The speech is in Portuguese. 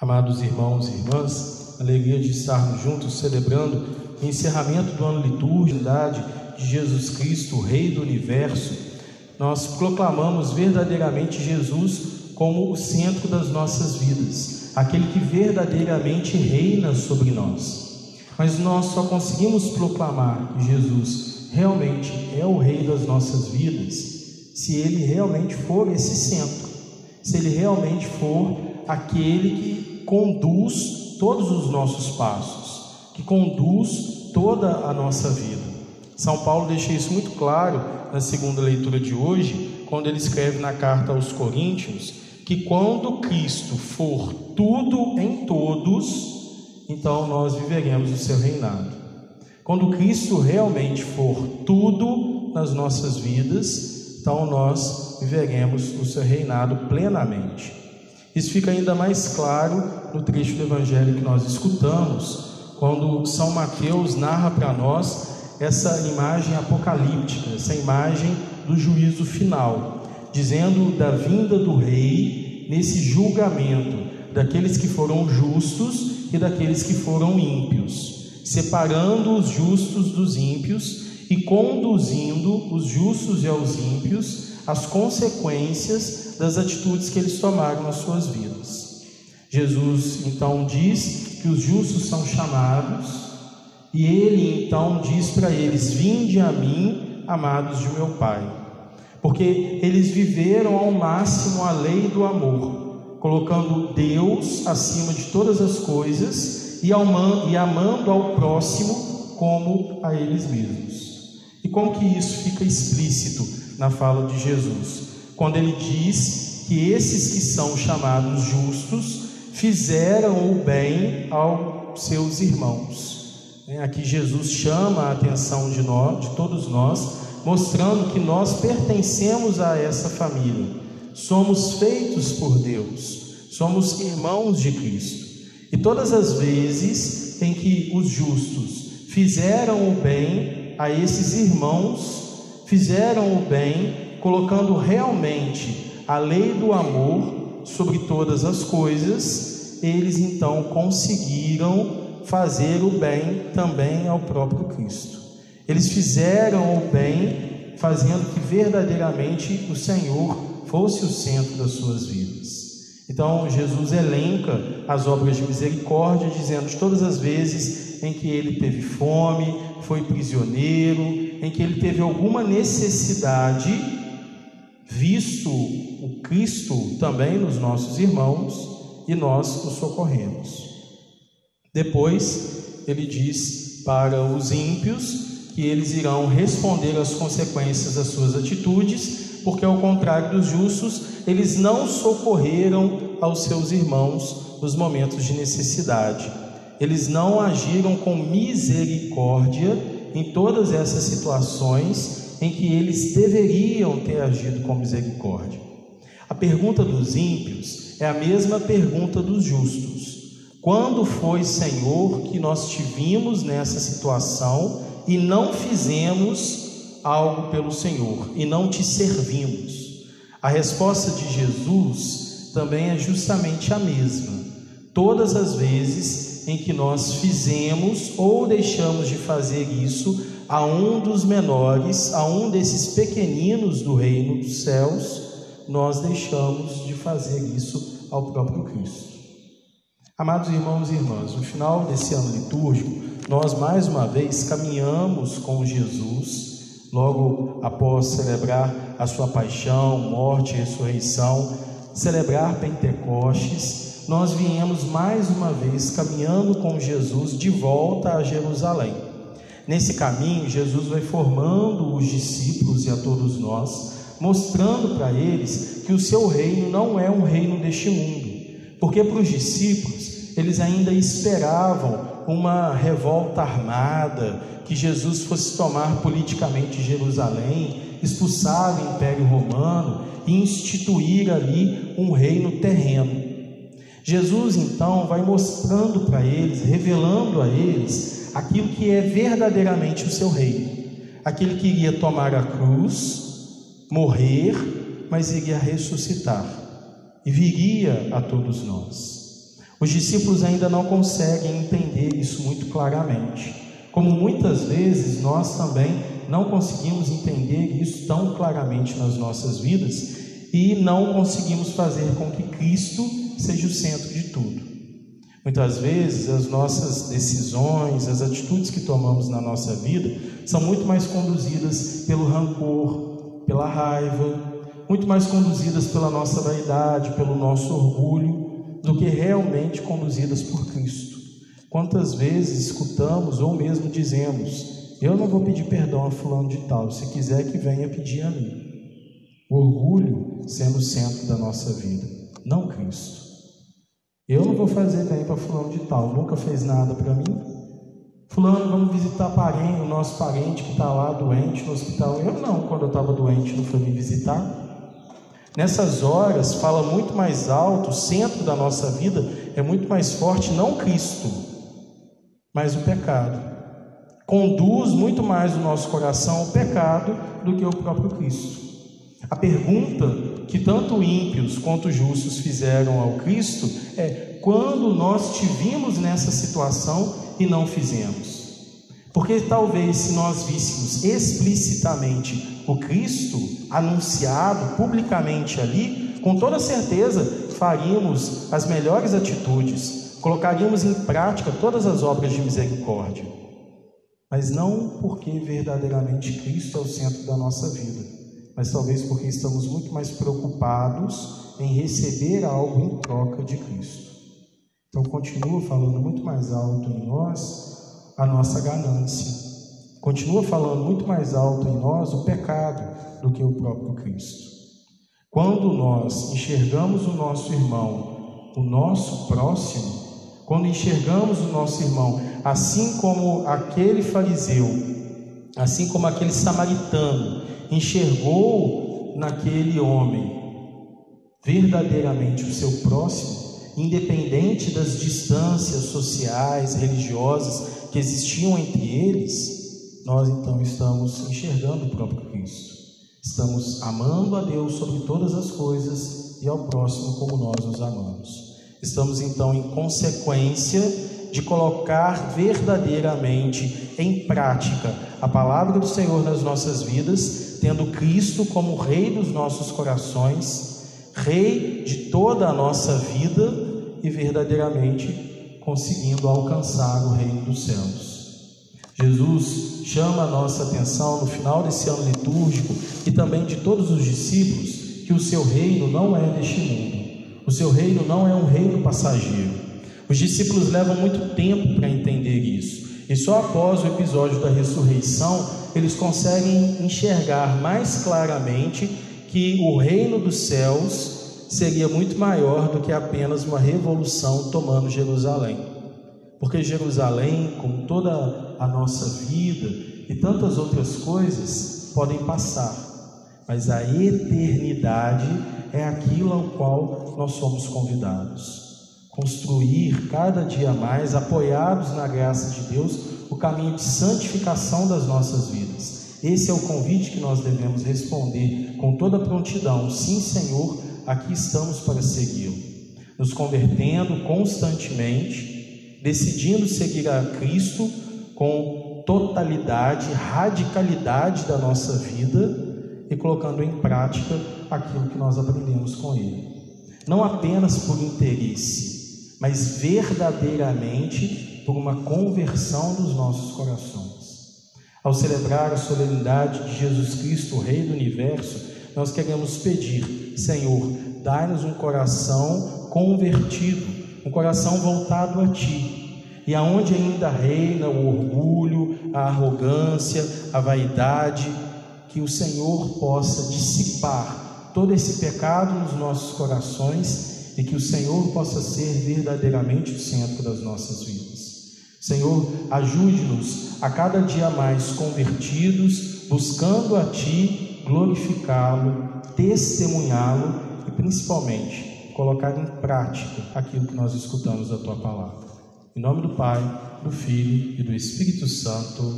Amados irmãos e irmãs, alegria de estarmos juntos celebrando o encerramento do ano litúrgico de Jesus Cristo, Rei do Universo. Nós proclamamos verdadeiramente Jesus como o centro das nossas vidas, aquele que verdadeiramente reina sobre nós. Mas nós só conseguimos proclamar que Jesus realmente é o Rei das nossas vidas se ele realmente for esse centro, se ele realmente for aquele que conduz todos os nossos passos, que conduz toda a nossa vida. São Paulo deixa isso muito claro na segunda leitura de hoje, quando ele escreve na carta aos Coríntios que quando Cristo for tudo em todos, então nós viveremos o seu reinado. Quando Cristo realmente for tudo nas nossas vidas, então nós viveremos o seu reinado plenamente. Isso fica ainda mais claro no trecho do Evangelho que nós escutamos, quando São Mateus narra para nós essa imagem apocalíptica, essa imagem do juízo final, dizendo da vinda do Rei nesse julgamento daqueles que foram justos e daqueles que foram ímpios, separando os justos dos ímpios e conduzindo os justos e os ímpios as consequências das atitudes que eles tomaram nas suas vidas. Jesus então diz que os justos são chamados, e ele então diz para eles: Vinde a mim, amados de meu Pai, porque eles viveram ao máximo a lei do amor, colocando Deus acima de todas as coisas e, amando ao próximo como a eles mesmos. E como que isso fica explícito na fala de Jesus, quando ele diz que esses que são chamados justos fizeram o bem aos seus irmãos. É, aqui Jesus chama a atenção de nós, de todos nós, mostrando que nós pertencemos a essa família. Somos feitos por Deus, somos irmãos de Cristo. E todas as vezes em que os justos fizeram o bem a esses irmãos fizeram o bem, colocando realmente a lei do amor sobre todas as coisas, eles então conseguiram fazer o bem também ao próprio Cristo. Eles fizeram o bem, fazendo que verdadeiramente o Senhor fosse o centro das suas vidas. Então Jesus elenca as obras de misericórdia, dizendo todas as vezes em que ele teve fome, foi prisioneiro, em que ele teve alguma necessidade, visto o Cristo também nos nossos irmãos, e nós o socorremos. Depois, ele diz para os ímpios que eles irão responder às consequências das suas atitudes, porque ao contrário dos justos, eles não socorreram aos seus irmãos nos momentos de necessidade. Eles não agiram com misericórdia em todas essas situações em que eles deveriam ter agido com misericórdia. A pergunta dos ímpios é a mesma pergunta dos justos. Quando foi, Senhor, que nós te vimos nessa situação e não fizemos algo pelo Senhor e não te servimos? A resposta de Jesus também é justamente a mesma. Todas as vezes em que nós fizemos ou deixamos de fazer isso a um dos menores, a um desses pequeninos do reino dos céus, nós deixamos de fazer isso ao próprio Cristo. Amados irmãos e irmãs, no final desse ano litúrgico, nós mais uma vez caminhamos com Jesus, logo após celebrar a sua paixão, morte e ressurreição, celebrar Pentecostes nós viemos mais uma vez caminhando com Jesus de volta a Jerusalém. Nesse caminho, Jesus vai formando os discípulos e a todos nós, mostrando para eles que o seu reino não é um reino deste mundo, porque para os discípulos eles ainda esperavam uma revolta armada, que Jesus fosse tomar politicamente Jerusalém, expulsar o Império Romano e instituir ali um reino terreno. Jesus então vai mostrando para eles, revelando a eles aquilo que é verdadeiramente o seu reino. Aquele que iria tomar a cruz, morrer, mas iria ressuscitar e viria a todos nós. Os discípulos ainda não conseguem entender isso muito claramente, como muitas vezes nós também não conseguimos entender isso tão claramente nas nossas vidas e não conseguimos fazer com que Cristo seja o centro de tudo. Muitas vezes as nossas decisões, as atitudes que tomamos na nossa vida são muito mais conduzidas pelo rancor, pela raiva, muito mais conduzidas pela nossa vaidade, pelo nosso orgulho do que realmente conduzidas por Cristo. Quantas vezes escutamos ou mesmo dizemos: Eu não vou pedir perdão a fulano de tal, se quiser que venha pedir a mim. O orgulho sendo o centro da nossa vida, não Cristo. Eu não vou fazer bem para fulano de tal, nunca fez nada para mim. Fulano, vamos visitar parente, o nosso parente que está lá doente no hospital. Eu não, quando eu estava doente, não foi me visitar. Nessas horas, fala muito mais alto, o centro da nossa vida é muito mais forte, não Cristo, mas o pecado. Conduz muito mais o nosso coração ao pecado do que o próprio Cristo. A pergunta que tanto ímpios quanto justos fizeram ao Cristo é: quando nós te vimos nessa situação e não fizemos? Porque talvez se nós víssemos explicitamente o Cristo anunciado publicamente ali, com toda certeza faríamos as melhores atitudes, colocaríamos em prática todas as obras de misericórdia. Mas não porque verdadeiramente Cristo é o centro da nossa vida, mas talvez porque estamos muito mais preocupados em receber algo em troca de Cristo. Então, continua falando muito mais alto em nós a nossa ganância. Continua falando muito mais alto em nós o pecado do que o próprio Cristo. Quando nós enxergamos o nosso irmão, o nosso próximo, quando enxergamos o nosso irmão, assim como aquele fariseu, assim como aquele samaritano enxergou naquele homem verdadeiramente o seu próximo, independente das distâncias sociais, religiosas que existiam entre eles, nós então estamos enxergando o próprio Cristo. Estamos amando a Deus sobre todas as coisas e ao próximo como nós nos amamos. Estamos então em consequência de colocar verdadeiramente em prática a palavra do Senhor nas nossas vidas, tendo Cristo como Rei dos nossos corações, Rei de toda a nossa vida e verdadeiramente conseguindo alcançar o reino dos céus. Jesus chama a nossa atenção no final desse ano litúrgico e também de todos os discípulos que o seu reino não é deste mundo. O seu reino não é um reino passageiro. Os discípulos levam muito tempo para entender isso. E só após o episódio da ressurreição, eles conseguem enxergar mais claramente que o reino dos céus seria muito maior do que apenas uma revolução tomando Jerusalém. Porque Jerusalém, como toda a nossa vida e tantas outras coisas, podem passar, mas a eternidade é aquilo ao qual nós somos convidados. Construir cada dia mais, apoiados na graça de Deus, o caminho de santificação das nossas vidas. Esse é o convite que nós devemos responder com toda prontidão: sim, Senhor aqui estamos para segui-lo, nos convertendo constantemente, decidindo seguir a Cristo com totalidade, radicalidade da nossa vida e colocando em prática aquilo que nós aprendemos com Ele. Não apenas por interesse, mas verdadeiramente por uma conversão dos nossos corações. Ao celebrar a solenidade de Jesus Cristo, Rei do Universo, nós queremos pedir, Senhor, dai-nos um coração convertido, um coração voltado a Ti. E aonde ainda reina o orgulho, a arrogância, a vaidade, que o Senhor possa dissipar todo esse pecado nos nossos corações e que o Senhor possa ser verdadeiramente o centro das nossas vidas. Senhor, ajude-nos a cada dia mais convertidos, buscando a Ti glorificá-lo, testemunhá-lo e principalmente colocar em prática aquilo que nós escutamos da tua palavra. Em nome do Pai, do Filho e do Espírito Santo.